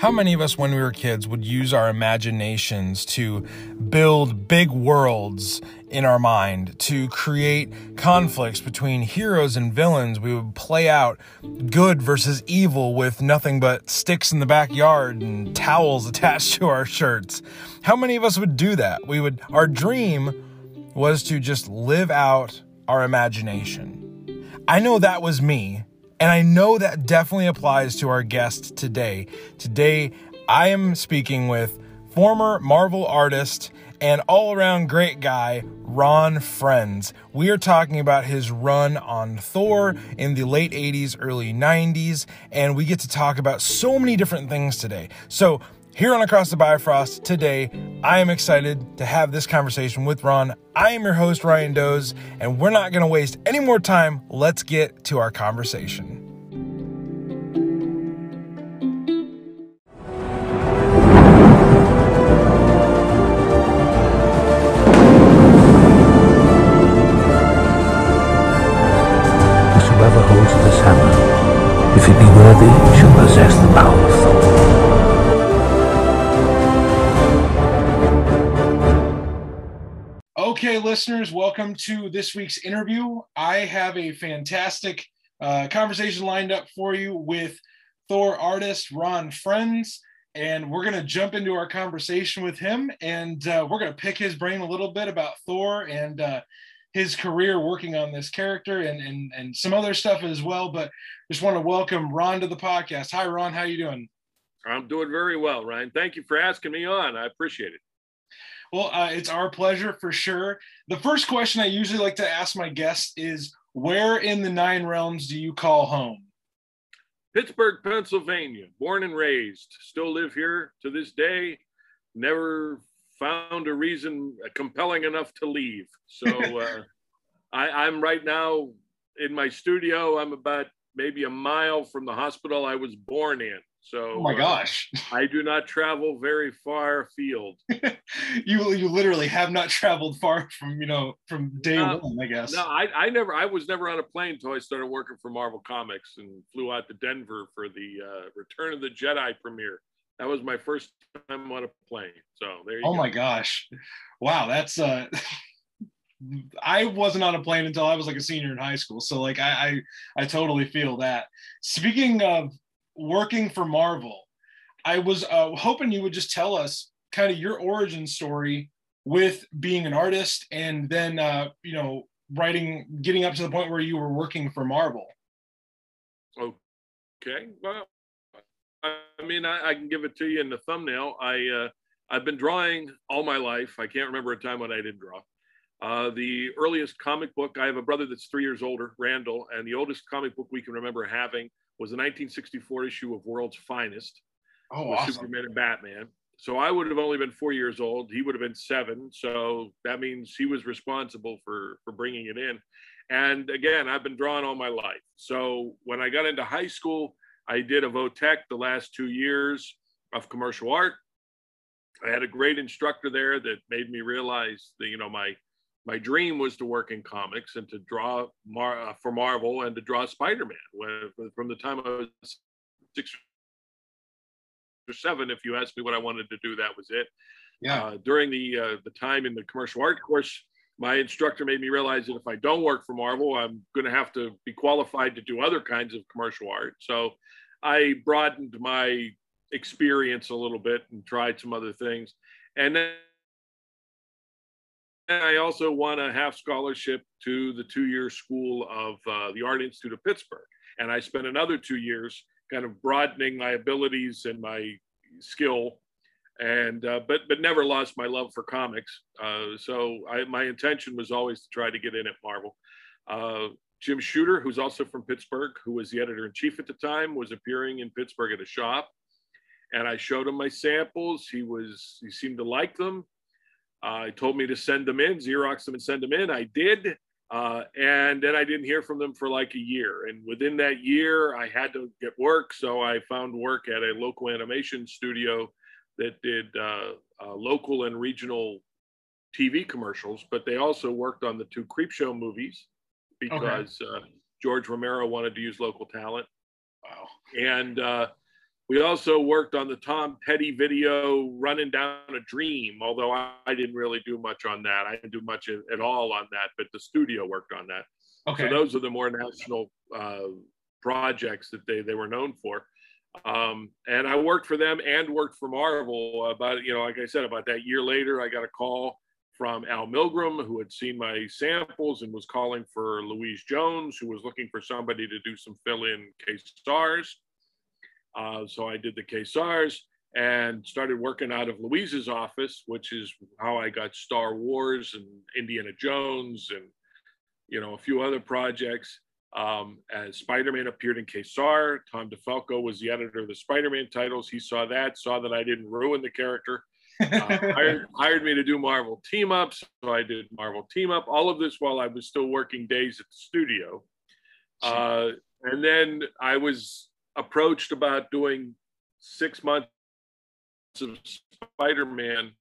How many of us, when we were kids, would use our imaginations to build big worlds in our mind, to create conflicts between heroes and villains? We would play out good versus evil with nothing but sticks in the backyard and towels attached to our shirts. How many of us would do that? We would, our dream was to just live out our imagination. I know that was me and I know that definitely applies to our guest today. Today, I am speaking with former Marvel artist and all around great guy, Ron Frenz. We are talking about his run on Thor in the late 80s, early 90s, and we get to talk about so many different things today. So, here on Across the Bifrost today, I am excited to have this conversation with Ron. I am your host, Ryan Doze, and we're not going to waste any more time. Let's get to our conversation. Listeners, welcome to this week's interview. I have a fantastic uh, conversation lined up for you with Thor artist Ron Frenz, and we're going to jump into our conversation with him, and uh, we're going to pick his brain a little bit about Thor and uh, his career working on this character and, and and some other stuff as well. But just want to welcome Ron to the podcast. Hi, Ron. How are you doing? I'm doing very well, Ryan. Thank you for asking me on. I appreciate it. Well, uh, it's our pleasure for sure. The first question I usually like to ask my guests is where in the nine realms do you call home? Pittsburgh, Pennsylvania, born and raised, still live here to this day. Never found a reason compelling enough to leave. So uh, I, I'm right now in my studio. I'm about maybe a mile from the hospital I was born in. So Oh my uh, gosh. I do not travel very far afield. you you literally have not traveled far from, you know, from day No, one, I guess. No, I, I never, I was never on a plane until I started working for Marvel Comics and flew out to Denver for the uh, Return of the Jedi premiere. That was my first time on a plane. So there you go. oh go. my gosh. Wow, that's uh I wasn't on a plane until I was like a senior in high school. So like I I, I totally feel that. Speaking of working for Marvel, I was uh, hoping you would just tell us kind of your origin story with being an artist and then uh, you know writing getting up to the point where you were working for Marvel. Okay. Well, I mean, I, I can give it to you in the thumbnail. I uh, I've been drawing all my life. I can't remember a time when I didn't draw. Uh, the earliest comic book, I have a brother that's three years older, Randall, and the oldest comic book we can remember having was the 1964 issue of World's Finest. Oh, with awesome. Superman and Batman. So I would have only been four years old. He would have been seven. So that means he was responsible for for bringing it in. And again, I've been drawing all my life. So when I got into high school, I did a Votech the last two years of commercial art. I had a great instructor there that made me realize that you know my my dream was to work in comics and to draw Mar- uh, for Marvel and to draw Spider-Man. When, from the time I was six or seven, if you asked me what I wanted to do, that was it. Yeah. Uh, during the uh, the time in the commercial art course, my instructor made me realize that if I don't work for Marvel, I'm going to have to be qualified to do other kinds of commercial art. So I broadened my experience a little bit and tried some other things. And then I also won a half scholarship to the two year school of uh, the Art Institute of Pittsburgh. And I spent another two years kind of broadening my abilities and my skill and uh, but but never lost my love for comics. Uh, so I, my intention was always to try to get in at Marvel. Uh, Jim Shooter, who's also from Pittsburgh, who was the editor in chief at the time, was appearing in Pittsburgh at a shop, and I showed him my samples. He was he seemed to like them. Uh, he told me to send them in, Xerox them and send them in. I did. Uh, and then I didn't hear from them for like a year. And within that year, I had to get work. So I found work at a local animation studio that did uh, uh, local and regional TV commercials, but they also worked on the two Creepshow movies because uh, George Romero wanted to use local talent. Wow. And uh, we also worked on the Tom Petty video "Running Down a Dream," although I, I didn't really do much on that. I didn't do much at, at, all on that, but the studio worked on that. Okay. So those are the more national uh, projects that they they were known for. Um, and I worked for them and worked for Marvel. About you know, like I said, about that year later, I got a call from Al Milgrom, who had seen my samples and was calling for Louise Jones, who was looking for somebody to do some fill-in Ka-Zars. Uh, so I did the Ka-Zars and started working out of Louise's office, which is how I got Star Wars and Indiana Jones and you know a few other projects. Um, as Spider-Man appeared in Ka-Zar, Tom DeFalco was the editor of the Spider-Man titles. He saw that, saw that I didn't ruin the character, uh, hired, hired me to do Marvel team ups. So I did Marvel team up, all of this while I was still working days at the studio. Uh, and then I was approached about doing six months of Spider Man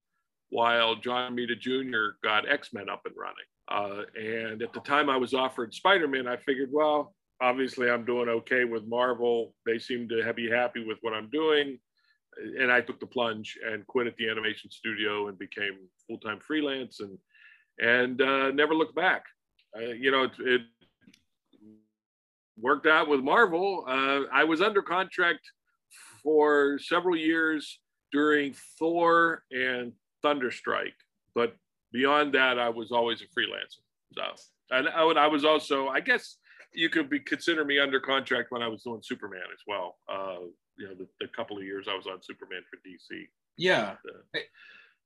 while John Romita Jr. got X Men up and running. Uh, and at the time I was offered Spider Man, I figured, well, obviously I'm doing okay with Marvel. They seem to be happy with what I'm doing and I took the plunge and quit at the animation studio and became full time freelance and and uh, never looked back. Uh, you know, it, it, worked out with Marvel. Uh, I was under contract for several years during Thor and Thunderstrike, but beyond that, I was always a freelancer. So, and I, I was also, I guess, you could be consider me under contract when I was doing Superman as well. Uh, you know the, the couple of years I was on Superman for DC. Yeah. But, uh,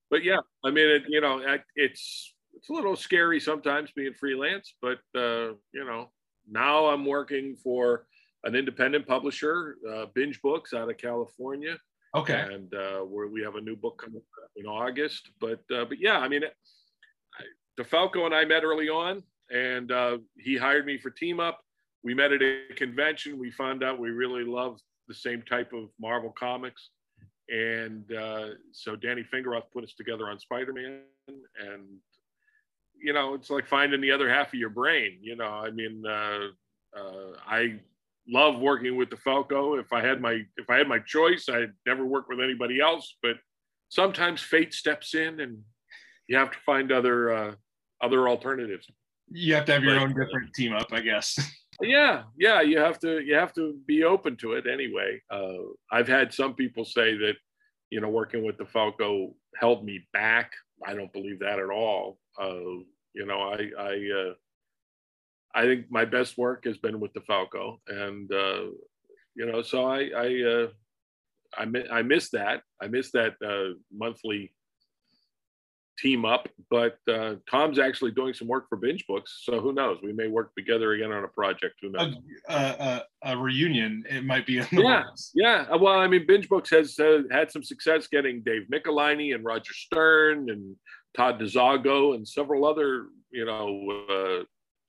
but yeah, I mean, it, you know, it's it's a little scary sometimes being freelance, but uh, you know, now I'm working for an independent publisher, uh, Binge Books out of California. Okay. And uh, where we have a new book coming in August, but uh, but yeah, I mean, I, DeFalco and I met early on, and uh, he hired me for Team Up. We met at a convention. We found out we really loved the same type of Marvel comics. And uh, so Danny Fingeroth put us together on Spider-Man, and you know, it's like finding the other half of your brain. You know, I mean, uh, uh, I love working with DeFalco. If I had my if I had my choice, I'd never work with anybody else. But sometimes fate steps in, and you have to find other uh, other alternatives. You have to have your own different team up, I guess. yeah yeah you have to you have to be open to it anyway uh, i've had some people say that you know working with DeFalco held me back i don't believe that at all uh, you know i i uh, i think my best work has been with DeFalco and uh, you know so i i uh, I, I miss that. I miss that uh, monthly team up. But uh, Tom's actually doing some work for Binge Books, so who knows? We may work together again on a project. Who knows? A, a, a reunion. It might be. In the yeah, yeah. Uh, well, I mean, Binge Books has uh, had some success getting Dave Michelinie and Roger Stern and Todd DeZago and several other, you know, uh,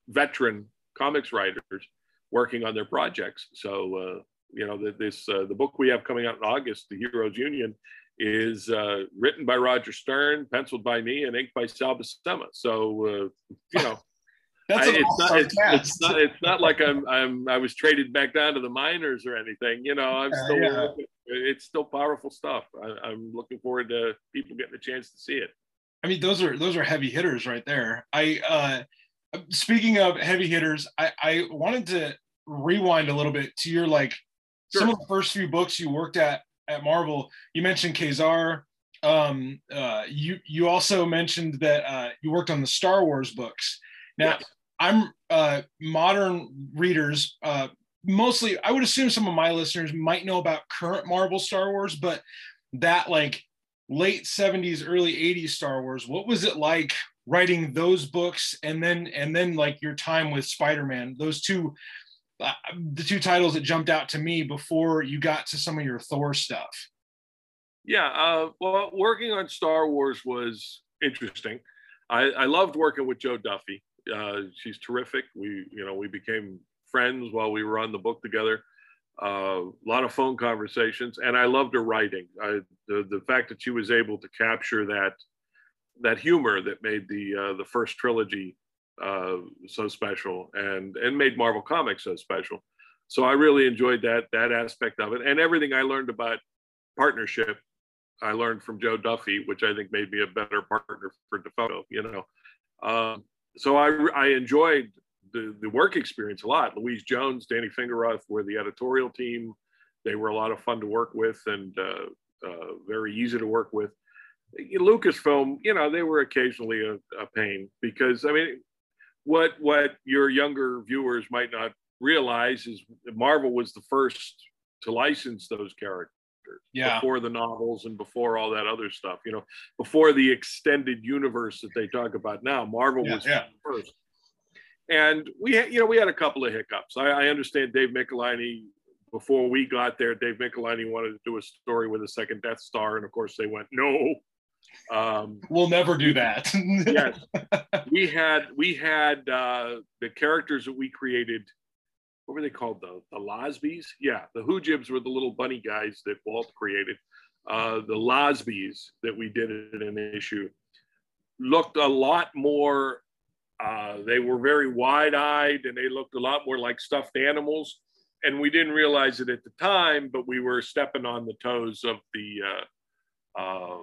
veteran comics writers working on their projects. So, uh, you know, this uh, the book we have coming out in August, The Heroes Union, is uh, written by Roger Stern, penciled by me, and inked by Sal Buscema. So uh, you know, I, it's, not, it's, it's, not, it's not like I'm I'm I was traded back down to the minors or anything. You know, I'm still yeah. it's still powerful stuff. I, am looking forward to people getting a chance to see it. I mean, those are those are heavy hitters right there. I uh, speaking of heavy hitters, I, I wanted to rewind a little bit to your like sure. some of the first few books you worked at at Marvel. You mentioned Ka-Zar. Um, uh, you you also mentioned that uh, you worked on the Star Wars books. Now, yes. I'm uh, modern readers. Uh, mostly, I would assume some of my listeners might know about current Marvel Star Wars, but that like late 70s, early 80s Star Wars. What was it like writing those books, and then and then like your time with Spider-Man? Those two uh, the two titles that jumped out to me before you got to some of your Thor stuff? Yeah, uh, well, working on Star Wars was interesting. I, I loved working with Jo Duffy. Uh, she's terrific. We, you know, we became friends while we were on the book together. Uh, a lot of phone conversations, and I loved her writing. I, the the fact that she was able to capture that that humor that made the uh, the first trilogy uh, so special and and made Marvel Comics so special. so I really enjoyed that that aspect of it, and everything I learned about partnership, I learned from Jo Duffy, which I think made me a better partner for DeFalco. You know, um, so I I enjoyed the the work experience a lot. Louise Jones, Danny Fingeroth were the editorial team. They were a lot of fun to work with and uh, uh, very easy to work with. Lucasfilm, you know, they were occasionally a, a pain because I mean, what what your younger viewers might not realize is Marvel was the first to license those characters yeah. before the novels and before all that other stuff. You know, before the extended universe that they talk about now, Marvel Yeah, was yeah. first. And we, had, you know, we had a couple of hiccups. I, I understand Dave Michelinie. Before we got there, Dave Michelinie wanted to do a story with a second Death Star, and of course they went no. Um, We'll never do that. yes we had we had uh the characters that we created what were they called the the lahsbees yeah the hoojibs were the little bunny guys that walt created uh the lahsbees that we did in an issue looked a lot more uh they were very wide-eyed and they looked a lot more like stuffed animals and we didn't realize it at the time but we were stepping on the toes of the uh uh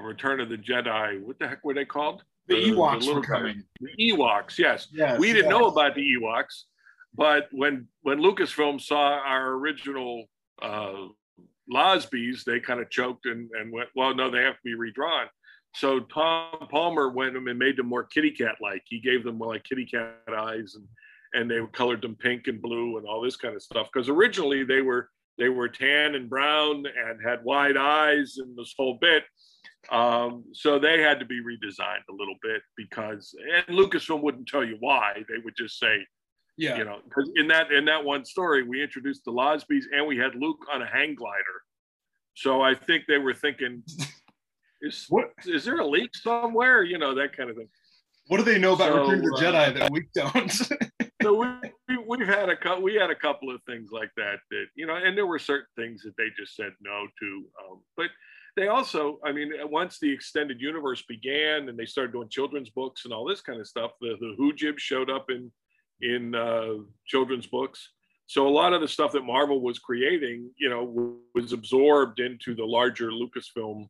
Return of the Jedi. What the heck were they called? the Ewoks little were guys. coming. The Ewoks, yes. Yes, we didn't yes. know about the Ewoks, but when when Lucasfilm saw our original uh, Lahsbees, they kind of choked and, and went, "Well, no, they have to be redrawn." So Tom Palmer went and made them more kitty cat like. He gave them more like kitty cat eyes and and they colored them pink and blue and all this kind of stuff. Because originally they were they were tan and brown and had wide eyes and this whole bit. Um, so they had to be redesigned a little bit because and Lucasfilm wouldn't tell you why. They would just say, Yeah. you know, because in that in that one story we introduced the Lahsbees and we had Luke on a hang glider. So I think they were thinking, is What is there a leak somewhere? You know, that kind of thing. What do they know about So, Return of the uh, Jedi that we don't? so we, we we've had a couple we had a couple of things like that that you know and there were certain things that they just said no to um, but they also i mean once the extended universe began and they started doing children's books and all this kind of stuff the, the hoojib showed up in in uh, children's books so a lot of the stuff that marvel was creating you know was absorbed into the larger lucasfilm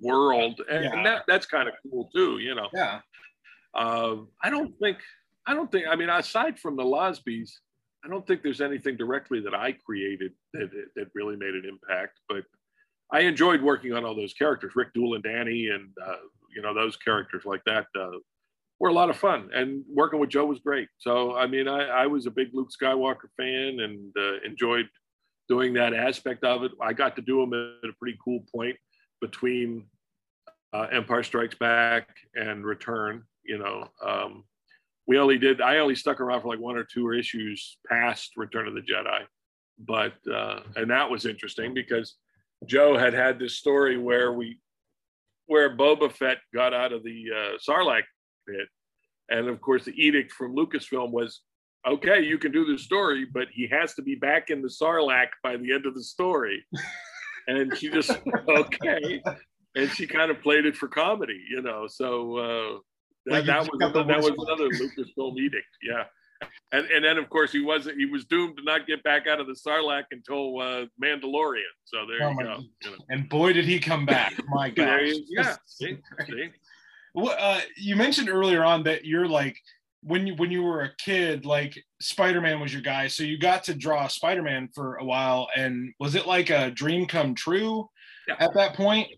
world and, Yeah. that, that's kind of cool too you know yeah. uh, I don't think, I don't think, I mean, aside from the Lahsbees, I don't think there's anything directly that I created that, that really made an impact. But I enjoyed working on all those characters, Rik Duel and Danny, and, uh, you know, those characters like that uh, were a lot of fun. And working with Jo was great. So, I mean, I, I was a big Luke Skywalker fan and uh, enjoyed doing that aspect of it. I got to do them at a pretty cool point between uh, Empire Strikes Back and Return. You know, um, we only did. I only stuck around for like one or two issues past Return of the Jedi, but uh, and that was interesting because Jo had had this story where we, where Boba Fett got out of the uh, Sarlacc pit, and of course the edict from Lucasfilm was, okay, you can do the story, but he has to be back in the Sarlacc by the end of the story. And she just okay, and she kind of played it for comedy, you know. So uh, that, you that was the that was another Lucasfilm edict, yeah. And and then of course he wasn't he was doomed to not get back out of the Sarlacc until uh, Mandalorian. So there Oh you go. You know. And boy, did he come back! My gosh. yeah. See, see? Well, uh, you mentioned earlier on that you're like when you when you were a kid, like Spider-Man was your guy. So you got to draw Spider-Man for a while, and was it like a dream come true Yeah. at that point?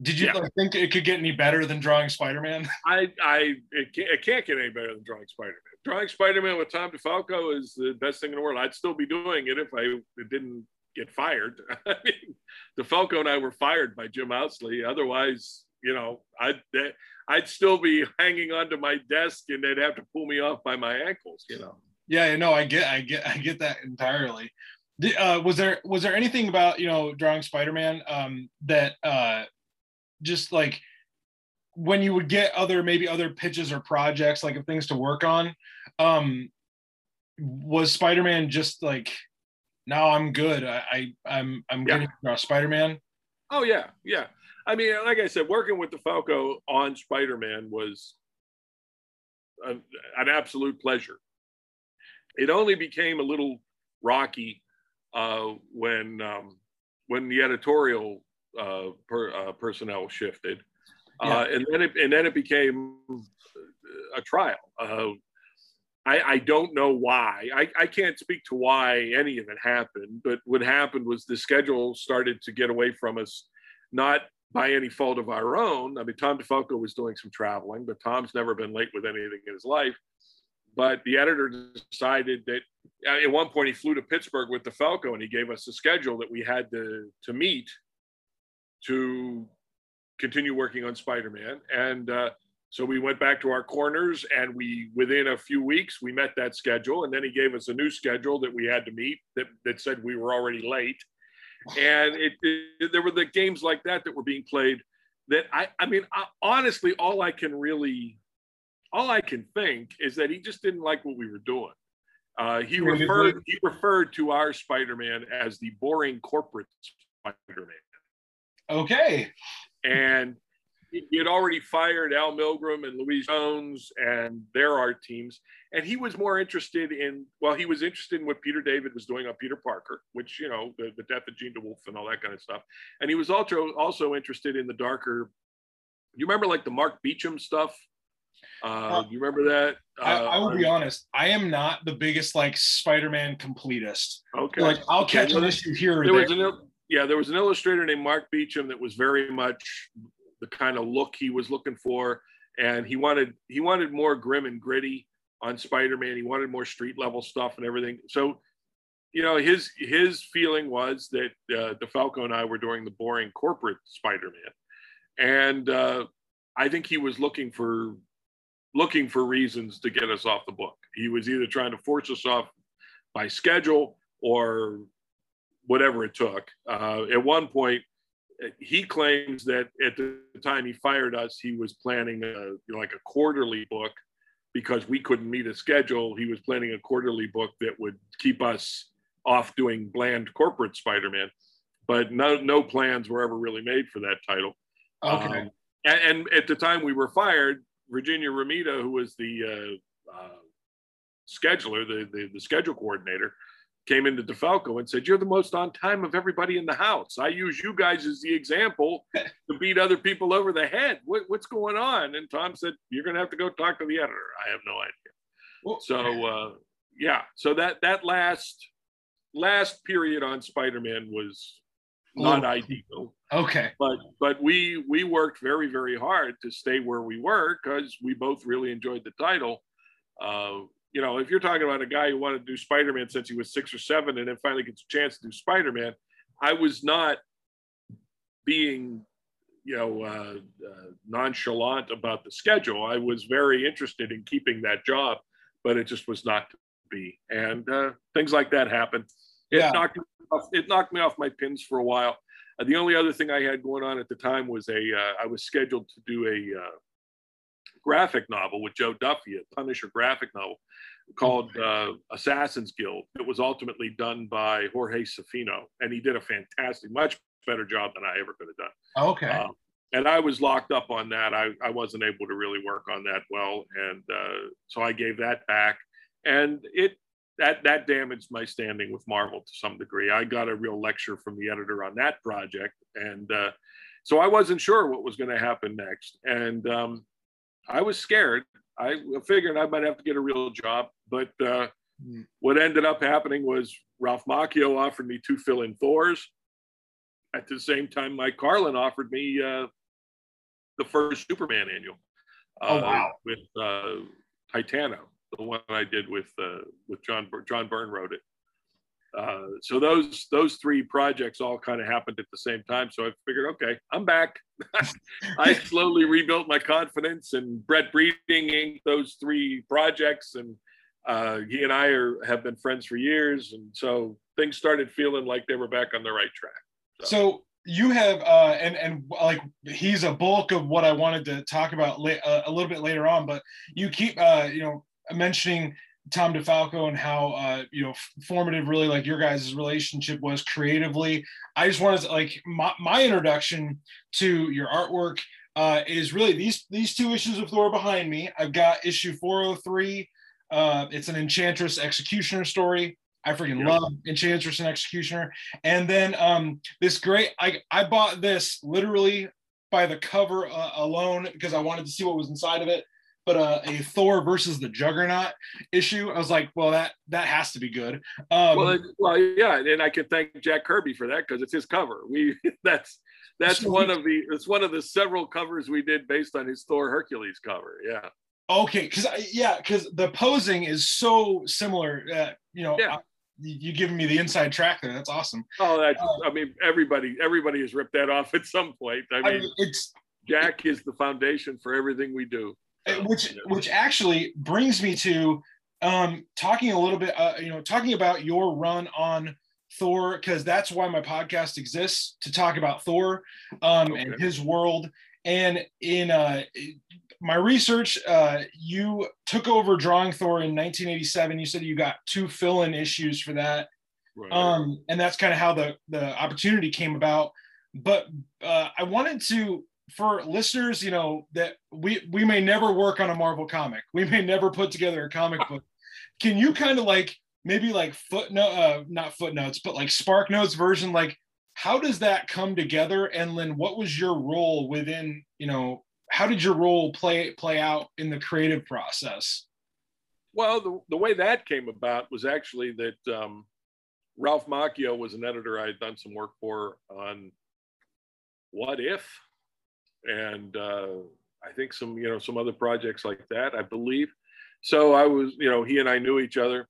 Did you Yeah. like, think it could get any better than drawing Spider-Man? I, I, it can't, it can't get any better than drawing Spider-Man. Drawing Spider-Man with Tom DeFalco is the best thing in the world. I'd still be doing it if I didn't get fired. I mean, DeFalco and I were fired by Jim Owsley. Otherwise, you know, I'd, I'd still be hanging onto my desk and they'd have to pull me off by my ankles, you know. yeah, no, I get, I get, I get that entirely. Uh, was there was there anything about you know drawing Spider-Man um, that uh, just like when you would get other maybe other pitches or projects like of things to work on um was spider-man just like now i'm good i, I i'm i'm Yeah. getting to draw spider-man Oh yeah, yeah. I mean, like I said, working with DeFalco on Spider-Man was an, an absolute pleasure. it only became a little rocky uh, when um, when the editorial uh, per, uh, personnel shifted, uh, yeah. and then it and then it became a trial. Uh, I, I, don't know why. I, I can't speak to why any of it happened, but what happened was the schedule started to get away from us, not by any fault of our own. I mean, Tom DeFalco was doing some traveling, but Tom's never been late with anything in his life. But the editor decided that uh, at one point he flew to Pittsburgh with DeFalco and he gave us a schedule that we had to, to meet to continue working on Spider-Man. And uh, so we went back to our corners and we, within a few weeks, we met that schedule. And then he gave us a new schedule that we had to meet that, that said we were already late. And it, it there were the games like that that were being played that I, I mean, I, honestly, all I can really, all I can think is that he just didn't like what we were doing. Uh, he referred he referred to our Spider-Man as the boring corporate Spider-Man. Okay. And he had already fired Al Milgrom and Louise Jones and their art teams. And he was more interested in, well, he was interested in what Peter David was doing on Peter Parker, which, you know, the, the death of Jean DeWolff and all that kind of stuff. And he was also also interested in the darker, you remember like the Mark Beachum stuff? Uh, you remember that? Uh, I, I, will be honest. I am not the biggest like Spider-Man completist. Okay. Like I'll catch an issue here. There, there was an yeah, there was an illustrator named Mark Beachum that was very much the kind of look he was looking for, and he wanted he wanted more grim and gritty on Spider-Man. He wanted more street level stuff and everything. So, you know, his his feeling was that uh, DeFalco and I were doing the boring corporate Spider-Man, and uh, I think he was looking for looking for reasons to get us off the book. He was either trying to force us off by schedule or whatever it took. Uh, at one point, he claims that at the time he fired us, he was planning a, you know, like a quarterly book because we couldn't meet a schedule. He was planning a quarterly book that would keep us off doing bland corporate Spider-Man, but no no plans were ever really made for that title. Okay. Um, and, and, at the time we were fired, Virginia Romita, who was the uh, uh, scheduler, the, the, the schedule coordinator, came into DeFalco and said, You're the most on time of everybody in the house. I use you guys as the example to beat other people over the head. What, what's going on? And Tom said, You're going to have to go talk to the editor. I have no idea. Well, so, uh, yeah. So that, that last, last period on Spider Man was not oh, ideal. Okay. But, but we, we worked very, very hard to stay where we were because we both really enjoyed the title. Uh, you know, if you're talking about a guy who wanted to do Spider Man since he was six or seven and then finally gets a chance to do Spider Man, I was not being, you know, uh, uh, nonchalant about the schedule. I was very interested in keeping that job, but it just was not to be. And uh, things like that happen. It, yeah. knocked off, it knocked me off my pins for a while. Uh, the only other thing I had going on at the time was a uh, I was scheduled to do a uh, graphic novel with Jo Duffy, a Punisher graphic novel called uh, Assassin's Guild. It was ultimately done by Jorge Zaffino, and he did a fantastic, much better job than I ever could have done. Okay. Um, and I was locked up on that. I, I wasn't able to really work on that well, and uh, so I gave that back. And it that that damaged my standing with Marvel to some degree. I got a real lecture from the editor on that project, and uh, so I wasn't sure what was going to happen next. And um, I was scared. I figured I might have to get a real job. But uh, mm. what ended up happening was Ralph Macchio offered me two fill in Thors. At the same time, Mike Carlin offered me uh, the first Superman annual. oh, uh, wow. With uh, Titano, the one I did with uh, with John John Byrne wrote it. Uh, so those those three projects all kind of happened at the same time. So I figured, okay, I'm back. I slowly rebuilt my confidence, and Brett Breeding inked those three projects, and uh, he and I are have been friends for years, and so things started feeling like they were back on the right track. So, so you have, uh, and and like he's a bulk of what I wanted to talk about la- uh, a little bit later on, but you keep, uh, you know, mentioning Tom DeFalco and how uh, you know formative really like your guys' relationship was creatively. I just wanted to like my, my introduction to your artwork uh, is really these these two issues of Thor behind me. I've got issue 403 Uh, it's an Enchantress Executioner story. I freaking Yeah. love Enchantress and Executioner. And then um, this great, I, I bought this literally by the cover uh, alone because I wanted to see what was inside of it. But uh, a Thor versus the Juggernaut issue, I was like, well, that that has to be good. Um, well, well, yeah, and I can thank Jack Kirby for that because it's his cover. We that's that's one of the it's one of the several covers we did based on his Thor Hercules cover. Yeah, Okay, because yeah, because the posing is so similar. Uh, you know, Yeah. uh, you giving me the inside track there. That's awesome. oh, that's Oh. I mean everybody everybody has ripped that off at some point. I I mean, mean, it's Jack is the foundation for everything we do. So, which which actually brings me to um talking a little bit. Uh, you know, talking about your run on Thor because that's why my podcast exists to talk about Thor um, and his world. And in uh, my research, uh, you took over drawing Thor in 1987. You said you got two fill-in issues for that. Right. um, and that's kind of how the the opportunity came about. But uh, I wanted to, for listeners, you know, that we we may never work on a Marvel comic, we may never put together a comic book. Can you kind of like maybe like footnote, uh, not footnotes, but like Spark Notes version, like how does that come together? And Lynn, what was your role within, you know, how did your role play play out in the creative process? Well, the, the way that came about was actually that um, Ralph Macchio was an editor I had done some work for on What If, and uh, I think some you know some other projects like that, I believe. So I was, you know, he and I knew each other,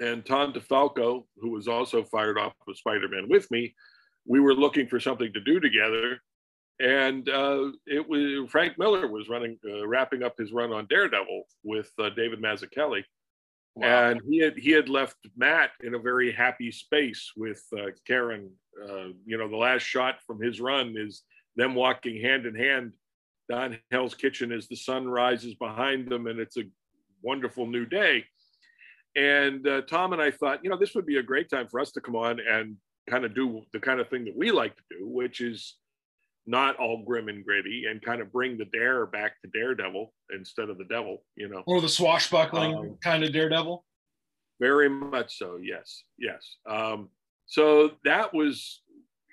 and Tom DeFalco, who was also fired off of Spider-Man with me, we were looking for something to do together, and uh, it was Frank Miller was running, uh, wrapping up his run on Daredevil with uh, David Mazzucchelli, and he had he had left Matt in a very happy space with uh, Karen. Uh, you know, the last shot from his run is them walking hand in hand down Hell's Kitchen as the sun rises behind them, and it's a wonderful new day. And uh, Tom and I thought, you know, this would be a great time for us to come on and kind of do the kind of thing that we like to do, which is not all grim and gritty, and kind of bring the dare back to Daredevil instead of the devil. You know. Or the swashbuckling Um, kind of Daredevil? Very much so. Yes. Yes. Um, so that was,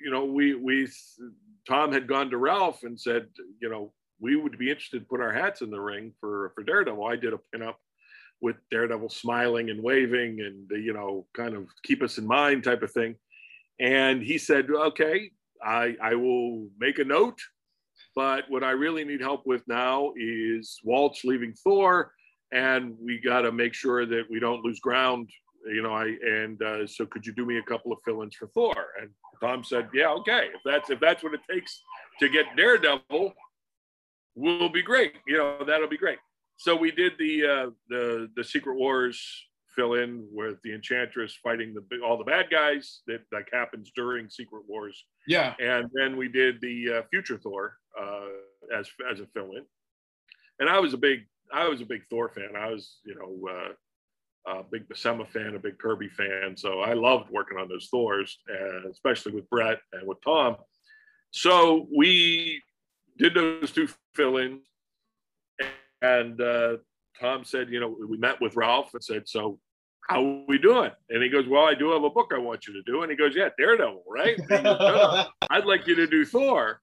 you know, we we Tom had gone to Ralph and said, you know, we would be interested to put our hats in the ring for for Daredevil. I did a pinup with Daredevil smiling and waving and you know, kind of keep us in mind type of thing. And he said, okay, I I will make a note. But what I really need help with now is Walt's leaving Thor and we got to make sure that we don't lose ground you know i and uh, so could you do me a couple of fill-ins for thor and tom said yeah okay if that's if that's what it takes to get daredevil will be great you know that'll be great so we did the uh the the secret wars fill in with the enchantress fighting the all the bad guys that like happens during secret wars Yeah. and then we did the uh, future Thor uh, as as a fill-in. And I was a big I was a big Thor fan. I was you know uh, a big Buscema fan, a big Kirby fan. So I loved working on those Thors, especially with Brett and with Tom. So we did those two fill-ins, and uh, Tom said, you know, we met with Ralph and said, so how are we doing? And he goes, well, I do have a book I want you to do. And he goes, yeah, Daredevil, right? Goes, "No, no, I'd like you to do Thor.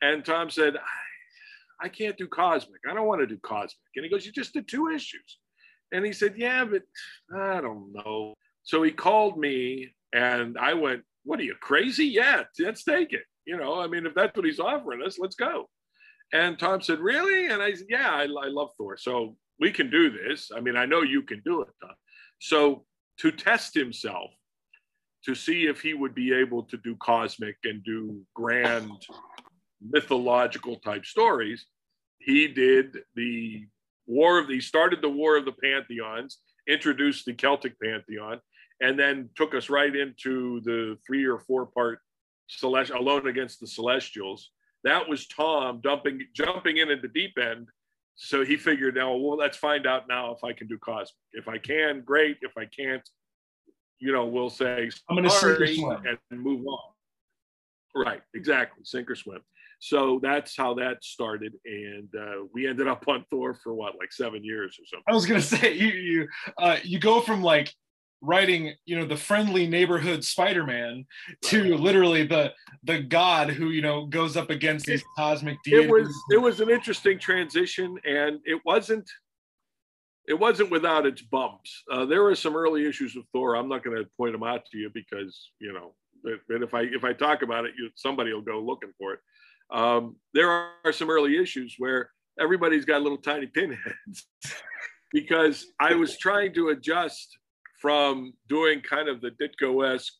And Tom said, I, I can't do Cosmic. I don't want to do Cosmic. And he goes, You just did two issues. And he said, Yeah, but I don't know. So he called me and I went, What are you crazy? Yeah, let's take it. You know, I mean, if that's what he's offering us, let's go. And Tom said, Really? And I said, Yeah, I, I love Thor. So we can do this. I mean, I know you can do it, Tom. So to test himself, to see if he would be able to do cosmic and do grand mythological type stories, he did the War of, he started the War of the Pantheons, introduced the Celtic Pantheon, and then took us right into the three or four part Celestial, Alone Against the Celestials. That was Tom dumping, jumping in at the deep end. So he figured, now, well, let's find out now if I can do cosmic. If I can, great. If I can't, you know, we'll say I'm sink or sorry swim. and move on. Right, exactly, sink or swim. So that's how that started, and uh, we ended up on Thor for what, like seven years or something. I was gonna say you you uh, you go from like writing you know the friendly neighborhood spider-man to literally the the god who you know goes up against these cosmic deities. it was it was an interesting transition and it wasn't it wasn't without its bumps. Uh, there were some early issues with thor. I'm not going to point them out to you because you know but if i if i talk about it you, somebody will go looking for it um, there are some early issues where everybody's got little tiny pinheads because i was trying to adjust from doing kind of the Ditko-esque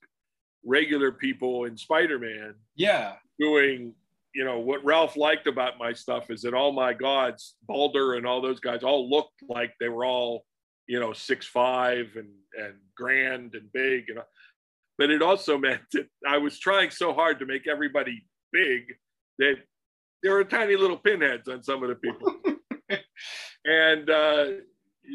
regular people in Spider-Man. Yeah. Doing, you know, what Ralph liked about my stuff is that all my gods, Balder and all those guys, all looked like they were all, you know, six five and and grand and big, and but it also meant that I was trying so hard to make everybody big that there were tiny little pinheads on some of the people. and uh,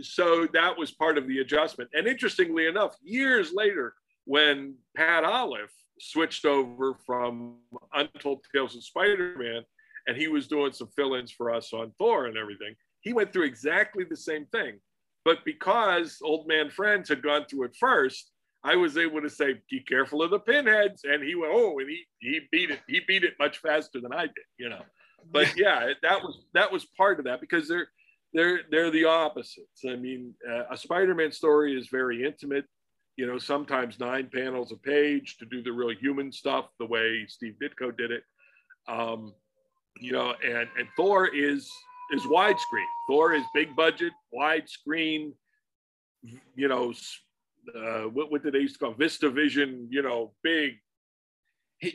so that was part of the adjustment. And interestingly enough, years later, when Pat Olliffe switched over from Untold Tales of Spider-Man, and he was doing some fill-ins for us on Thor and everything, he went through exactly the same thing. But because Old Man Frenz had gone through it first, I was able to say, "Be careful of the pinheads," and he went, "Oh," and he he beat it. He beat it much faster than I did, you know. But yeah, that was that was part of that because they're they're they're the opposites. I mean, uh, a Spider-Man story is very intimate. You know, sometimes nine panels a page to do the real human stuff, the way Steve Ditko did it. Um, you know, and and Thor is is widescreen. Thor is big budget, widescreen. You know, uh, what what did they used to call Vista Vision? You know, big.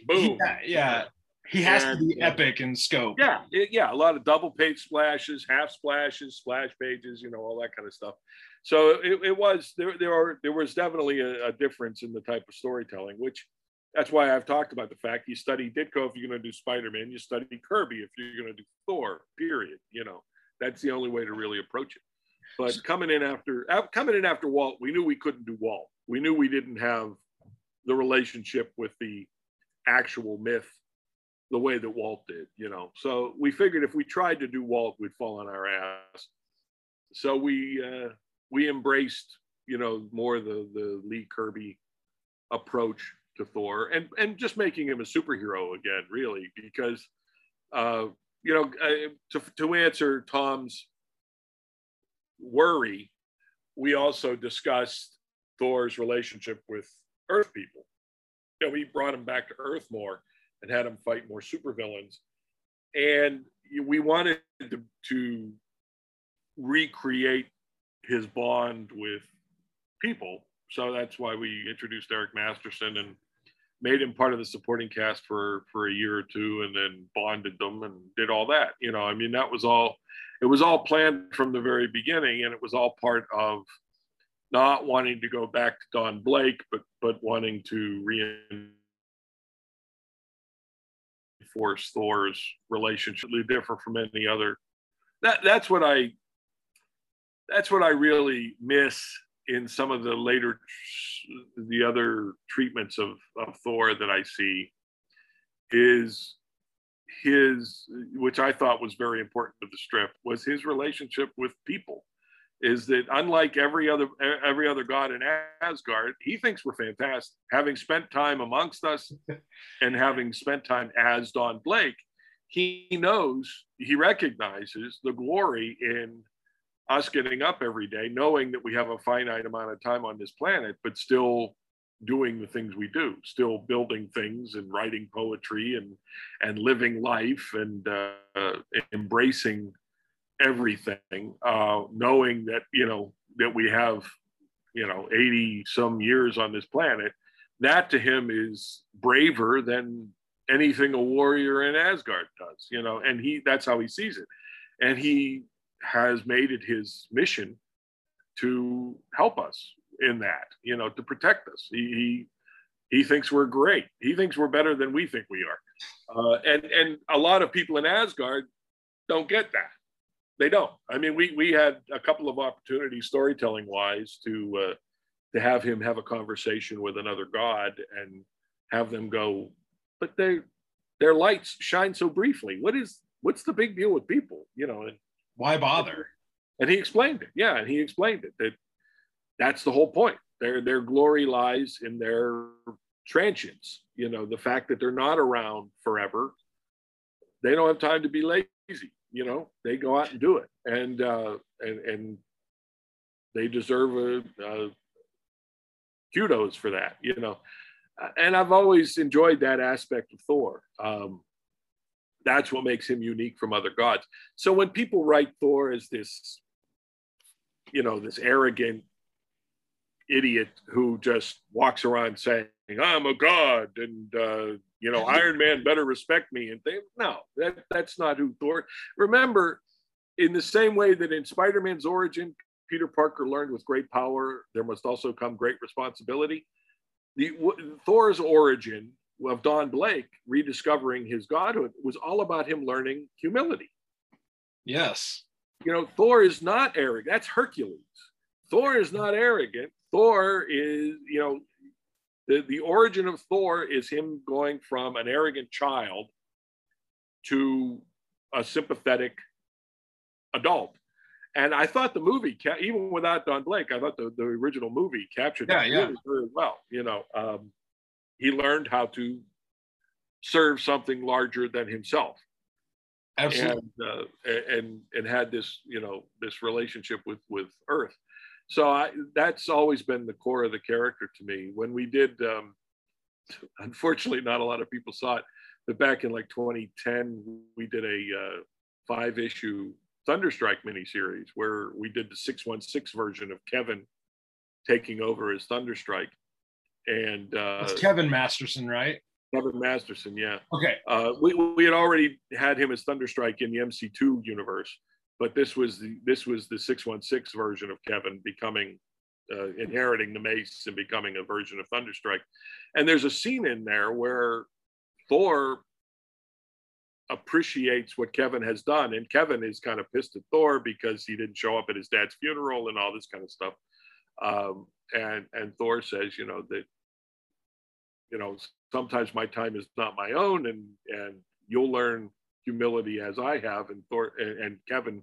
Boom. Yeah, yeah he has and, to be epic in scope. Yeah, it, yeah, a lot of double page splashes, half splashes, splash pages, you know, all that kind of stuff. So it, it was there. There are there was definitely a, a, difference in the type of storytelling, which that's why I've talked about the fact you study Ditko if you're going to do Spider Man, you study Kirby if you're going to do Thor. Period. You know, that's the only way to really approach it. But coming in after coming in after Walt, we knew we couldn't do Walt. We knew we didn't have the relationship with the actual myth the way that Walt did, you know. So we figured if we tried to do Walt, we'd fall on our ass. So we uh, we embraced, you know, more the the Lee Kirby approach to Thor, and and just making him a superhero again, really, because uh, you know, uh, to to answer Tom's worry, we also discussed Thor's relationship with Earth people. You know, we brought him back to Earth more and had him fight more supervillains. And we wanted to, to recreate his bond with people. So that's why we introduced Eric Masterson and made him part of the supporting cast for for a year or two and then bonded them and did all that you know i mean that was all it was all planned from the very beginning and it was all part of not wanting to go back to don blake but but wanting to reinvent Force Thor's relationship different from any other. That that's what I that's what I really miss in some of the later the other treatments of, of Thor that I see is his which I thought was very important to the strip was his relationship with people is that unlike every other every other god in Asgard, he thinks we're fantastic. Having spent time amongst us and having spent time as Don Blake, he knows, he recognizes the glory in us getting up every day, knowing that we have a finite amount of time on this planet, but still doing the things we do, still building things and writing poetry and and living life and uh, embracing everything, uh, knowing that you know that we have you know 80 some years on this planet. That to him is braver than anything a warrior in Asgard does, you know, and he that's how he sees it. And he has made it his mission to help us in that, you know, to protect us. He he, he thinks we're great. He thinks we're better than we think we are. Uh, and and a lot of people in Asgard don't get that they don't. I mean, we we had a couple of opportunities, storytelling wise, to uh, to have him have a conversation with another god and have them go, but they their lights shine so briefly. What is what's the big deal with people? You know, and why bother? And he explained it. Yeah, and he explained it that that's the whole point. Their their glory lies in their transience. You know, the fact that they're not around forever. They don't have time to be lazy. You know, they go out and do it, and uh, and and they deserve a, a kudos for that. You know, and I've always enjoyed that aspect of Thor. Um, that's what makes him unique from other gods. So when people write Thor as this, you know, this arrogant idiot who just walks around saying, "I'm a god," and uh, you know, Iron Man better respect me, and they no, that that's not who Thor. Remember, in the same way that in Spider-Man's origin, Peter Parker learned with great power, there must also come great responsibility. The Thor's origin of Don Blake rediscovering his godhood was all about him learning humility. Yes. You know, Thor is not arrogant. That's Hercules. Thor is not arrogant. Thor is, you know, the, the origin of Thor is him going from an arrogant child to a sympathetic adult. And I thought the movie, even without Don Blake, I thought the, the original movie captured yeah, that yeah. really, really well. You know, um, he learned how to serve something larger than himself. Absolutely. And, uh, and and had this, you know, this relationship with with Earth. So I, that's always been the core of the character to me. When we did, um, unfortunately, not a lot of people saw it, but back in like 2010, we did a uh, five issue Thunderstrike miniseries where we did the 616 version of Kevin taking over as Thunderstrike. And uh, That's Kevin Masterson, right? Kevin Masterson, yeah. Okay. Uh, we, we had already had him as Thunderstrike in the MC2 universe, but this was the this was the 616 version of Kevin becoming uh, inheriting the mace and becoming a version of Thunderstrike. And there's a scene in there where Thor appreciates what Kevin has done. And Kevin is kind of pissed at Thor because he didn't show up at his dad's funeral and all this kind of stuff. Um, and and Thor says, you know, that you know, sometimes my time is not my own and and you'll learn humility as I have. And Thor and, Kevin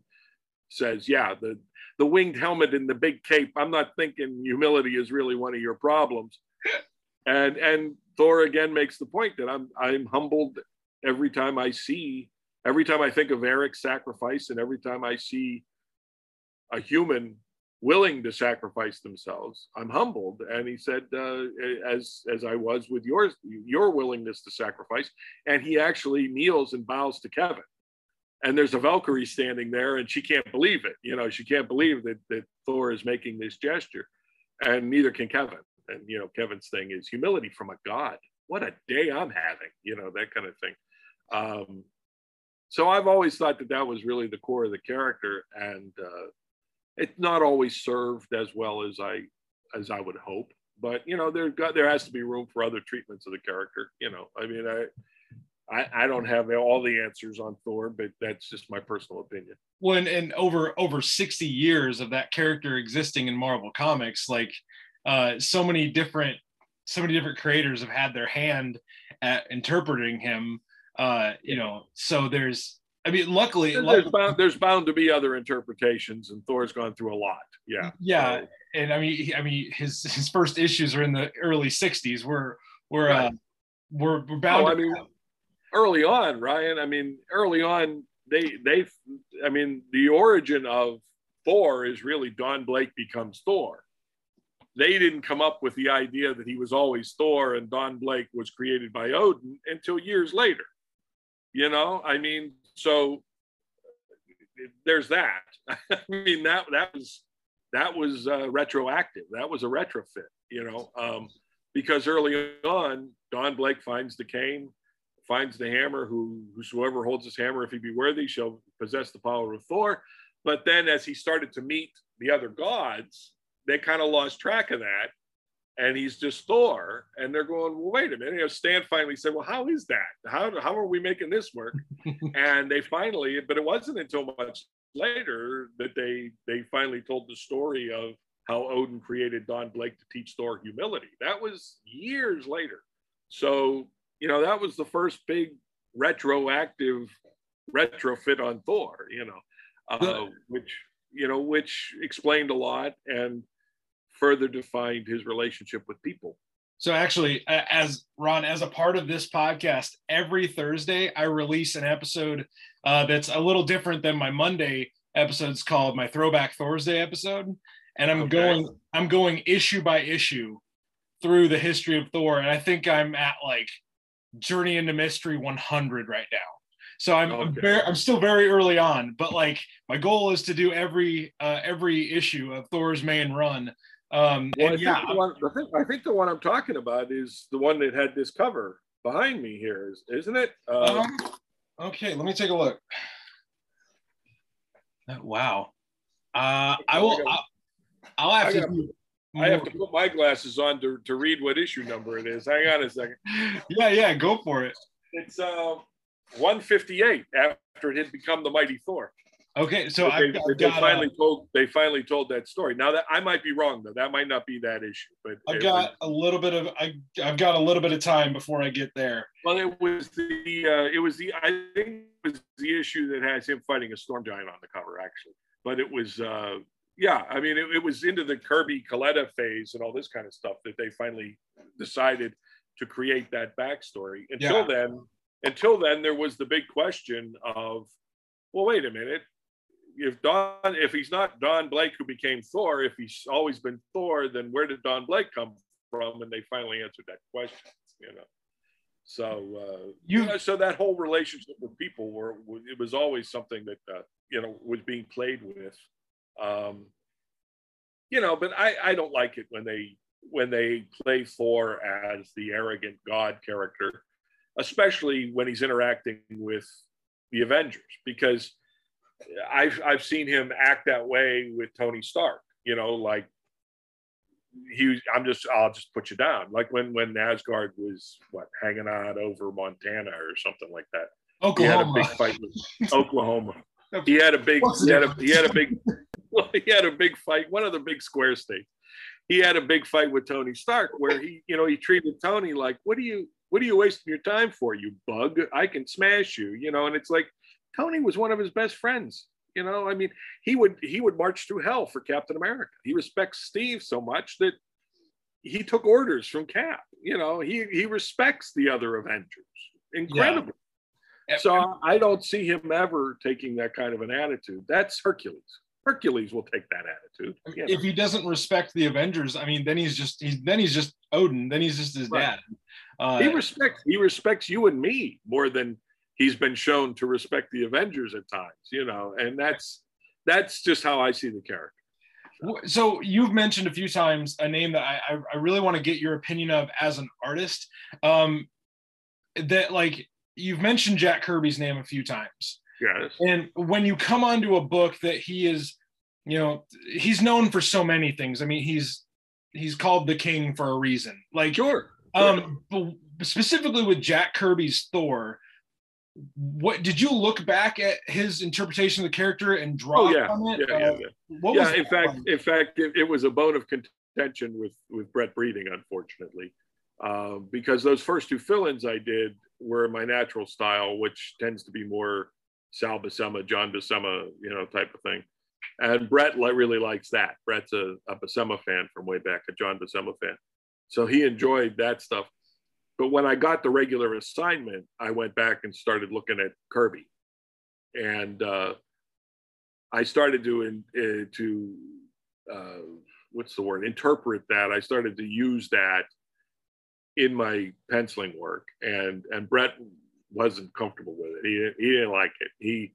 says, yeah, the the winged helmet and the big cape, I'm not thinking humility is really one of your problems. And and Thor again makes the point that I'm I'm humbled every time I see, every time I think of Eric's sacrifice, and every time I see a human willing to sacrifice themselves, I'm humbled. And he said, uh, as as I was with yours, your willingness to sacrifice. And he actually kneels and bows to Kevin. And there's a Valkyrie standing there, and she can't believe it. You know, she can't believe that that Thor is making this gesture, and neither can Kevin. And you know, Kevin's thing is humility from a god. What a day I'm having. You know, that kind of thing. Um, so I've always thought that that was really the core of the character, and uh, it's not always served as well as I as I would hope. But you know, there got there has to be room for other treatments of the character. You know, I mean, I. I, I don't have all the answers on Thor, but that's just my personal opinion. When and over over 60 years of that character existing in Marvel Comics, like uh, so many different so many different creators have had their hand at interpreting him uh, you know, so there's, I mean, luckily, there's, luckily, bound, there's bound to be other interpretations, and Thor's gone through a lot. Yeah, yeah, so. and I mean, I mean, his his first issues are in the early '60s. We're we're right. uh, we're we're bound. Oh, I mean, early on, Ryan. I mean, early on, they they, I mean, the origin of Thor is really Don Blake becomes Thor. They didn't come up with the idea that he was always Thor and Don Blake was created by Odin until years later you know i mean so there's that. I mean that that was that was uh, retroactive. That was a retrofit you know um, because early on don blake finds the cane finds the hammer who whosoever holds his hammer if he be worthy shall possess the power of thor. But then as he started to meet the other gods they kind of lost track of that and he's just Thor. And they're going, well, wait a minute. You know, Stan finally said, well, how is that? How, how are we making this work? and they finally, but it wasn't until much later that they they finally told the story of how Odin created Don Blake to teach Thor humility. That was years later. So, you know, that was the first big retroactive retrofit on Thor, you know, uh, which you know, which explained a lot and further defined his relationship with people. So actually, as Ron, as a part of this podcast, every Thursday I release an episode uh, that's a little different than my Monday episodes called my Throwback Thursday episode, and I'm okay. going I'm going issue by issue through the history of Thor, and I think I'm at like Journey into Mystery 100 right now. So I'm okay. very, I'm still very early on, but like my goal is to do every uh, every issue of Thor's main run um, well, I yeah, the one, the thing, I think the one I'm talking about is the one that had this cover behind me here, is, isn't it? Uh, um, okay, let me take a look. Wow. Uh, I will. I'll, I'll have I to. Gotta, I have to put my glasses on to, to read what issue number it is. Hang on a second. Yeah, yeah, go for it. It's uh, 158 after it had become the Mighty Thor. Okay, so they, they finally a, told they finally told that story. Now that I might be wrong though, that might not be that issue. But I've got was, a little bit of I I've got a little bit of time before I get there. Well, it was the uh, it was the I think it was the issue that has him fighting a storm giant on the cover actually. But it was uh, yeah, I mean it, it was into the Kirby Colletta phase and all this kind of stuff that they finally decided to create that backstory. Until yeah. then, until then, there was the big question of, well, wait a minute if Don, if he's not Don Blake who became Thor, if he's always been Thor, then where did Don Blake come from? And they finally answered that question. You know, so uh, you, know, so that whole relationship with people were it was always something that uh, you know was being played with. Um, you know, but I I don't like it when they when they play Thor as the arrogant God character, especially when he's interacting with the Avengers, because I've I've seen him act that way with Tony Stark. You know, like he I'm just I'll just put you down. Like when when Asgard was what hanging out over Montana or something like that. Oklahoma. He had a big fight with Oklahoma. He had a big he had a, he had a big well, he had a big fight, one of the big square states. He had a big fight with Tony Stark where he, you know, he treated Tony like, what are you what are you wasting your time for, you bug? I can smash you, you know, and it's like Tony was one of his best friends. You know, I mean, he would he would march through hell for Captain America. He respects Steve so much that he took orders from Cap. You know, he he respects the other Avengers. Incredible. Yeah. So I don't see him ever taking that kind of an attitude. That's Hercules. Hercules will take that attitude. You know? If he doesn't respect the Avengers, I mean, then he's just he's then he's just Odin. Then he's just his right. dad. Uh, he respects he respects you and me more than he's been shown to respect the Avengers at times, you know, and that's that's just how I see the character. So you've mentioned a few times a name that I, I really want to get your opinion of as an artist. Um, that like you've mentioned Jack Kirby's name a few times. Yes. And when you come onto a book that he is, you know, he's known for so many things. I mean, he's he's called the king for a reason. Like sure. Um, but specifically with Jack Kirby's Thor, what did you look back at his interpretation of the character and draw oh, yeah. from it? Yeah, uh, yeah, yeah. yeah in fact, like? in fact, it, it, was a bone of contention with with Brett Breeding, unfortunately, uh, because those first two fill-ins I did were my natural style, which tends to be more Sal Buscema, John Buscema, you know, type of thing. And Brett really likes that. Brett's a, a Buscema fan from way back, a John Buscema fan. So he enjoyed that stuff. But when I got the regular assignment, I went back and started looking at Kirby, and uh, I started to uh, to uh, what's the word interpret that. I started to use that in my penciling work, and and Brett wasn't comfortable with it. He he didn't like it. He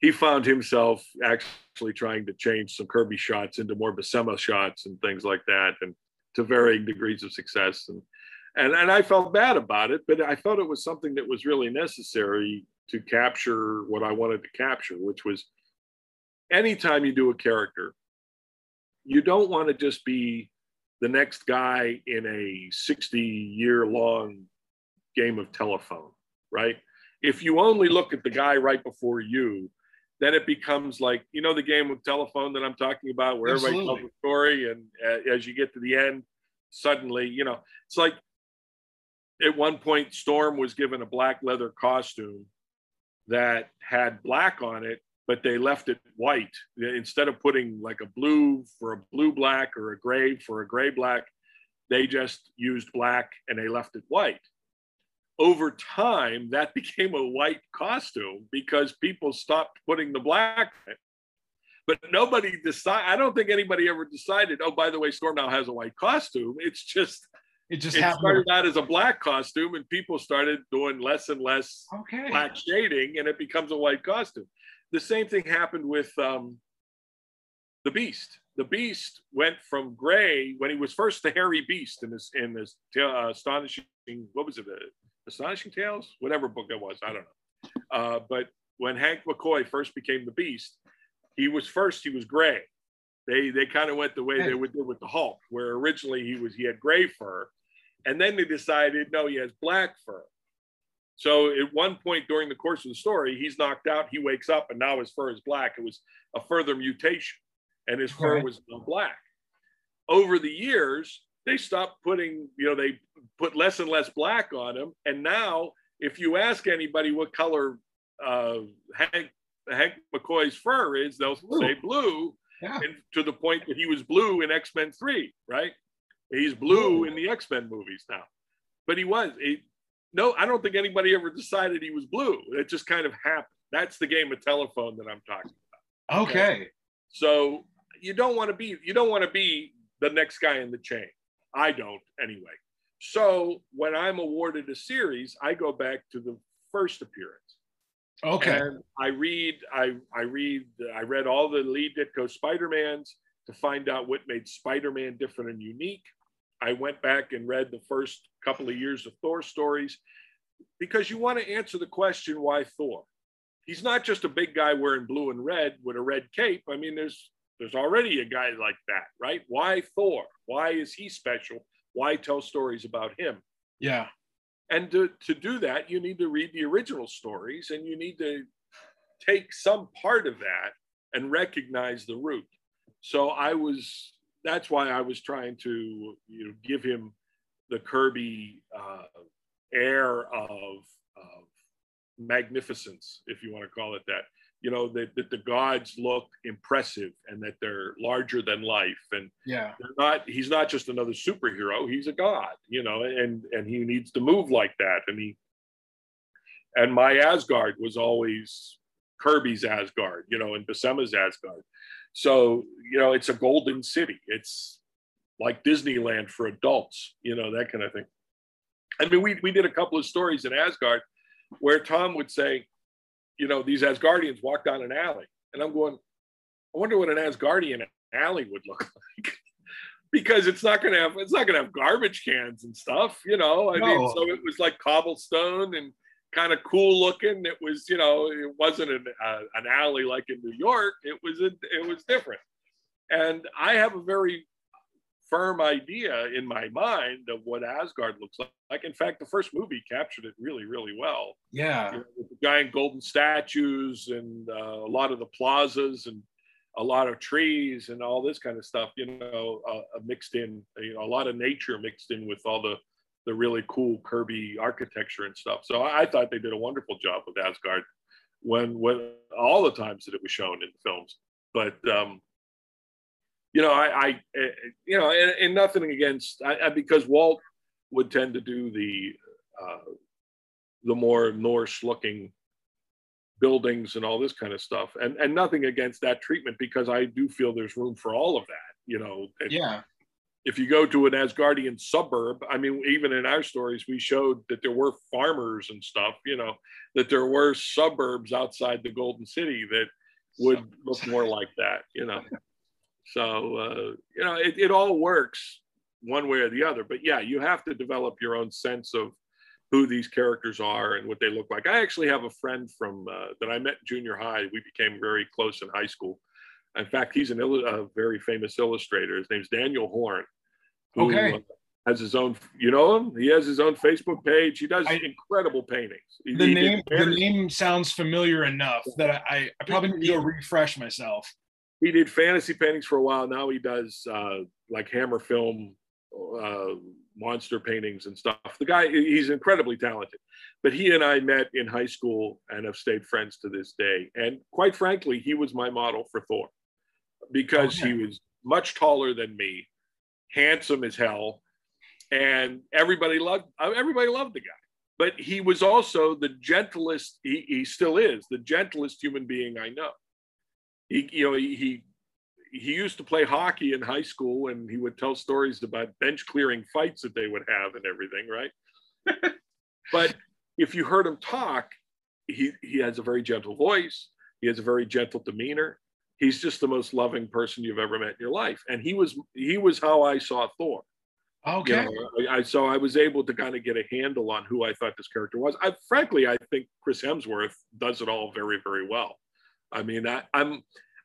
he found himself actually trying to change some Kirby shots into more Buscema shots and things like that, and to varying degrees of success. And and and I felt bad about it, but I thought it was something that was really necessary to capture what I wanted to capture, which was anytime you do a character, you don't want to just be the next guy in a 60 year long game of telephone, right? If you only look at the guy right before you, then it becomes like you know the game of telephone that I'm talking about, where Absolutely. everybody tells a story, and uh, as you get to the end, suddenly you know it's like at one point, Storm was given a black leather costume that had black on it, but they left it white. Instead of putting like a blue for a blue black or a gray for a gray black, they just used black and they left it white. Over time, that became a white costume because people stopped putting the black. But nobody decided, I don't think anybody ever decided, oh, by the way, Storm now has a white costume. It's just it just it happened. started out as a black costume and people started doing less and less okay. black shading and it becomes a white costume. The same thing happened with um, the beast. The beast went from gray when he was first the hairy beast in this in this uh, astonishing what was it uh, astonishing tales? Whatever book it was i don't know. Uh, but when hank mccoy first became the beast he was first he was gray. They they kind of went the way they would do with the hulk where originally he was he had gray fur and then they decided, no, he has black fur. So at one point during the course of the story, he's knocked out, he wakes up, and now his fur is black. It was a further mutation, and his fur right. was black. Over the years, they stopped putting, you know, they put less and less black on him. And now, if you ask anybody what color uh, Hank, Hank McCoy's fur is, they'll blue. say blue. Yeah. And to the point that he was blue in X Men 3, right? He's blue in the X Men movies now, but he was. He, no, I don't think anybody ever decided he was blue. It just kind of happened. That's the game of telephone that I'm talking about. Okay. okay. So you don't want to be you don't want to be the next guy in the chain. I don't anyway. So when I'm awarded a series, I go back to the first appearance. Okay. And I read, I I read, I read all the Lee Ditko Spider-Mans to find out what made Spider-Man different and unique. I went back and read the first couple of years of Thor stories because you want to answer the question why Thor? He's not just a big guy wearing blue and red with a red cape. I mean, there's there's already a guy like that, right? Why Thor? Why is he special? Why tell stories about him? Yeah. And to, to do that, you need to read the original stories and you need to take some part of that and recognize the root. So I was that's why I was trying to you know give him the Kirby uh, air of, of magnificence, if you want to call it that. You know that, that the gods look impressive and that they're larger than life, and yeah, they're not. He's not just another superhero; he's a god. You know, and and he needs to move like that. And he and my Asgard was always Kirby's Asgard, you know, and Buscema's Asgard. So, you know, it's a golden city. It's like Disneyland for adults, you know, that kind of thing. I mean, we, we did a couple of stories in Asgard where Tom would say, you know, these Asgardians walk down an alley. And I'm going, I wonder what an Asgardian alley would look like. because it's not gonna have it's not gonna have garbage cans and stuff, you know. I no. mean, so it was like cobblestone and kind of cool looking. It was, you know, it wasn't an, uh, an alley like in New York. It was a, it was different. And I have a very firm idea in my mind of what Asgard looks like. Like, in fact, the first movie captured it really, really well. Yeah, you know, with the giant golden statues and uh, a lot of the plazas and a lot of trees and all this kind of stuff. You know, uh, mixed in, you know, a lot of nature mixed in with all the the really cool Kirby architecture and stuff. So I, I thought they did a wonderful job with Asgard when when all the times that it was shown in films. But um, you know, I, I eh, you know, and, and nothing against I, I, because Walt would tend to do the uh, the more Norse looking buildings and all this kind of stuff, and and nothing against that treatment because I do feel there's room for all of that. You know, yeah if you go to an Asgardian suburb, I mean, even in our stories, we showed that there were farmers and stuff, you know, that there were suburbs outside the Golden City that would look more like that, you know. So, uh, you know, it, it all works one way or the other. But yeah, you have to develop your own sense of who these characters are and what they look like. I actually have a friend from uh, that I met in junior high. We became very close in high school in fact, he's an a very famous illustrator. His name's Daniel Horn. Who, okay. Uh, has his own, you know him. He has his own Facebook page. He does I, incredible paintings. He, the he name, the name sounds familiar enough that I, I probably need to go refresh myself. He did fantasy paintings for a while. Now he does uh, like Hammer Film uh, monster paintings and stuff. The guy, he's incredibly talented. But he and I met in high school and have stayed friends to this day. And quite frankly, he was my model for Thor because he was much taller than me, handsome as hell, and everybody loved uh, everybody loved the guy. But he was also the gentlest. He, he still is the gentlest human being I know. He, you know, he, he he used to play hockey in high school and he would tell stories about bench clearing fights that they would have and everything, right? but if you heard him talk, he, he has a very gentle voice. He has a very gentle demeanor. He's just the most loving person you've ever met in your life. And he was he was how I saw Thor. Okay. You know, I, so I was able to kind of get a handle on who I thought this character was. I frankly I think Chris Hemsworth does it all very, very well. I mean, I, I'm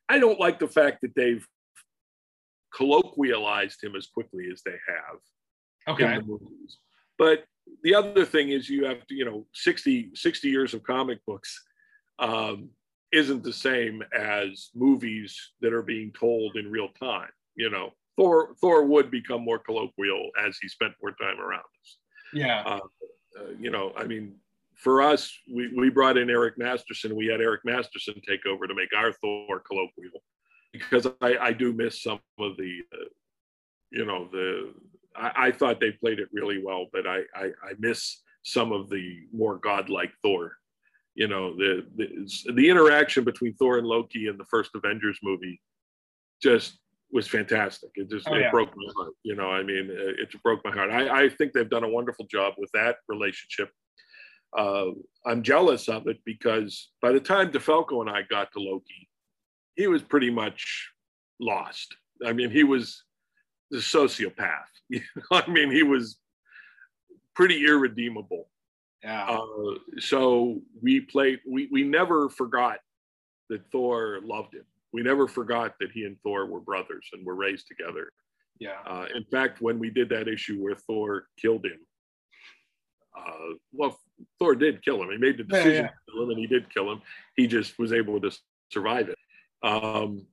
I don't like the fact that they've colloquialized him as quickly as they have okay. in the movies. But the other thing is you have to, you know, 60, 60 years of comic books um, isn't the same as movies that are being told in real time. You know, Thor Thor would become more colloquial as he spent more time around us. Yeah. Uh, uh, you know, I mean, for us, we, we brought in Eric Masterson. We had Eric Masterson take over to make our Thor colloquial because I, I do miss some of the, uh, you know, the, I, I, thought they played it really well, but I, I, I miss some of the more godlike Thor. You know, the, the, the interaction between Thor and Loki in the first Avengers movie just was fantastic. It just oh, it yeah. broke my heart. You know, I mean, it, it broke my heart. I, I think they've done a wonderful job with that relationship uh, I'm jealous of it because by the time DeFalco and I got to Loki, he was pretty much lost. I mean, he was the sociopath. I mean, he was pretty irredeemable. Yeah. Uh, so we played. We we never forgot that Thor loved him. We never forgot that he and Thor were brothers and were raised together. Yeah. Uh, in fact, when we did that issue where Thor killed him, uh, well, Thor did kill him. He made the decision yeah, yeah. to kill him, and he did kill him. He just was able to survive it. Um,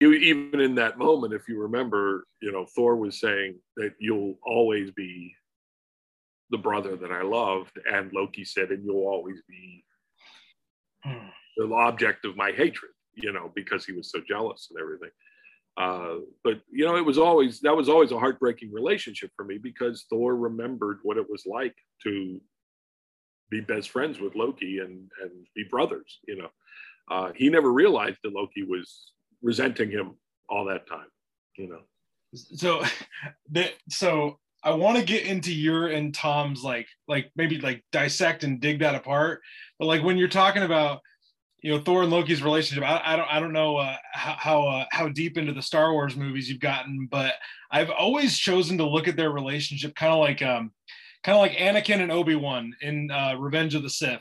even in that moment, if you remember, you know, Thor was saying that you'll always be the brother that I loved, and Loki said, and you'll always be the object of my hatred. You know, because he was so jealous and everything. Uh, but you know, it was always that was always a heartbreaking relationship for me because Thor remembered what it was like to be best friends with Loki and and be brothers. You know, uh, he never realized that Loki was resenting him all that time. You know. So, that so I want to get into your and Tom's like like maybe like dissect and dig that apart. But like when you're talking about you know Thor and Loki's relationship. I, I don't I don't know uh, how how, uh, how deep into the Star Wars movies you've gotten, but I've always chosen to look at their relationship kind of like um kind of like Anakin and Obi Wan in uh, Revenge of the Sith.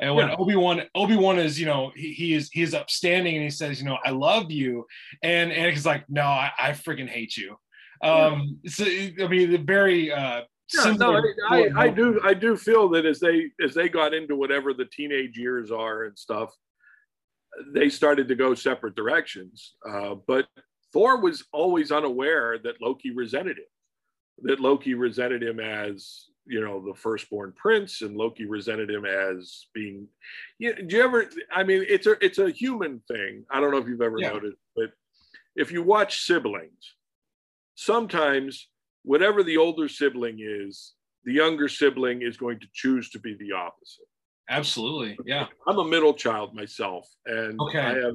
And when yeah. Obi Wan Obi Wan is, you know, he, he is he is upstanding and he says, you know, I love you, and Anakin's like, no, I, I freaking hate you. Um, yeah. so I mean, the very uh, yeah, no, I, I, I, do I do feel that as they as they got into whatever the teenage years are and stuff, they started to go separate directions. Uh, but Thor was always unaware that Loki resented him, that Loki resented him as you know the firstborn prince, and Loki resented him as being. You know, do you ever? I mean, it's a it's a human thing. I don't know if you've ever yeah. noticed, but if you watch siblings, sometimes whatever the older sibling is, the younger sibling is going to choose to be the opposite. Absolutely. Yeah. I'm a middle child myself. And okay. I have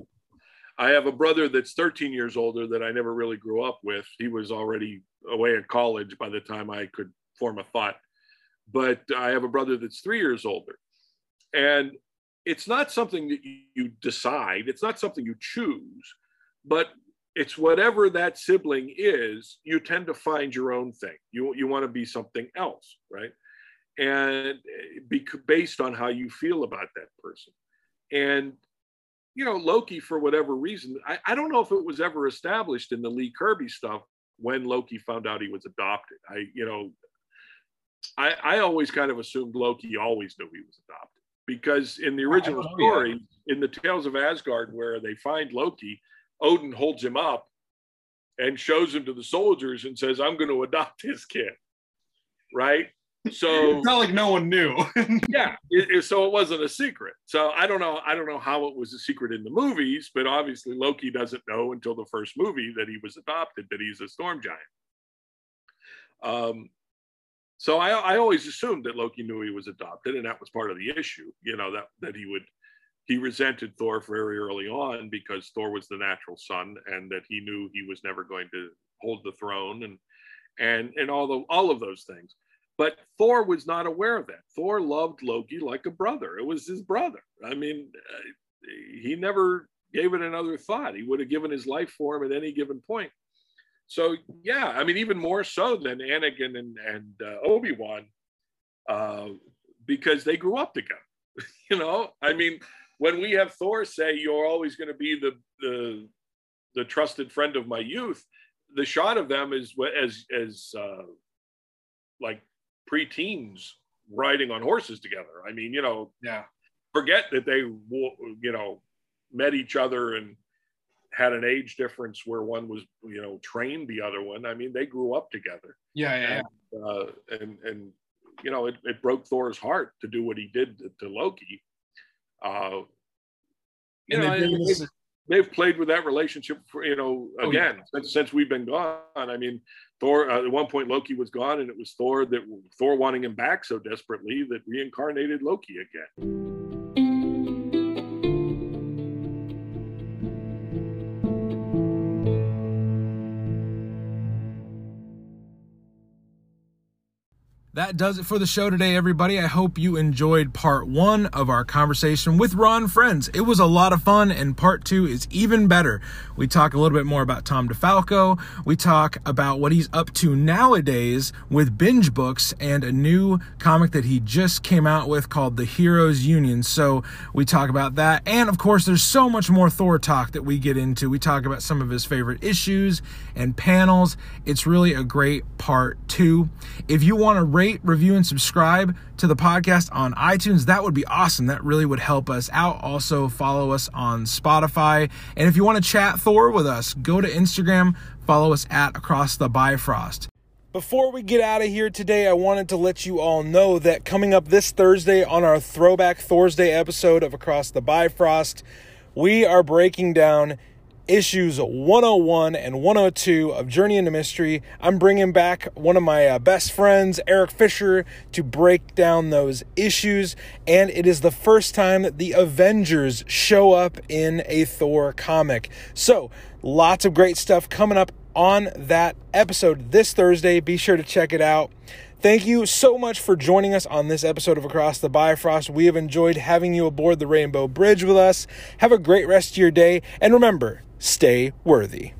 I have a brother that's 13 years older that I never really grew up with. He was already away at college by the time I could form a thought. But I have a brother that's three years older. And it's not something that you decide, it's not something you choose, but it's whatever that sibling is, you tend to find your own thing. You, you want to be something else, right? and eh, be based on how you feel about that person. And you know, Loki, for whatever reason, I, I don't know if it was ever established in the Lee Kirby stuff when Loki found out he was adopted. I, you know, I, I always kind of assumed Loki always knew he was adopted because in the original story, in the Tales of Asgard, where they find Loki, Odin holds him up and shows him to the soldiers and says, I'm going to adopt his kid right? So it's not like no one knew. yeah, it, it, so it wasn't a secret. So I don't know. I don't know how it was a secret in the movies, but obviously Loki doesn't know until the first movie that he was adopted, that he's a storm giant. Um, so I, I always assumed that Loki knew he was adopted, and that was part of the issue. You know that that he would he resented Thor very early on because Thor was the natural son, and that he knew he was never going to hold the throne, and and and all the all of those things. But Thor was not aware of that. Thor loved Loki like a brother. It was his brother. I mean, uh, he never gave it another thought. He would have given his life for him at any given point. So yeah, I mean, even more so than Anakin and, and uh, Obi Wan, uh, because they grew up together. you know, I mean, when we have Thor say, "You're always going to be the the the trusted friend of my youth," the shot of them is as as uh, like preteens riding on horses together. I mean, you know, yeah. Forget that they, you know, met each other and had an age difference where one was, you know, trained the other one. I mean, they grew up together. Yeah, yeah. And uh, and, and, you know, it, it broke Thor's heart to do what he did to, to Loki. Uh, you and know, they've, they've, played with that relationship for, you know, again, oh, yeah. since, since we've been gone. I mean, Thor, uh, at one point, Loki was gone, and it was Thor that Thor wanting him back so desperately that reincarnated Loki again. That does it for the show today, everybody. I hope you enjoyed part one of our conversation with Ron Frenz. It was a lot of fun, and part two is even better. We talk a little bit more about Tom DeFalco. We talk about what he's up to nowadays with binge books and a new comic that he just came out with called The Heroes Union. So we talk about that. And of course, there's so much more Thor talk that we get into. We talk about some of his favorite issues and panels. It's really a great part two. If you want to rate rate, review, and subscribe to the podcast on iTunes. That would be awesome. That really would help us out. Also, follow us on Spotify. And if you want to chat Thor with us, go to Instagram, follow us at Across the Bifrost. Before we get out of here today, I wanted to let you all know that coming up this Thursday on our Throwback Thursday episode of Across the Bifrost, we are breaking down issues 101 and 102 of Journey into Mystery. I'm bringing back one of my uh, best friends, Eric Fisher, to break down those issues. And it is the first time that the Avengers show up in a Thor comic. So, lots of great stuff coming up on that episode this Thursday. Be sure to check it out. Thank you so much for joining us on this episode of Across the Bifrost. We have enjoyed having you aboard the Rainbow Bridge with us. Have a great rest of your day. And remember, stay worthy.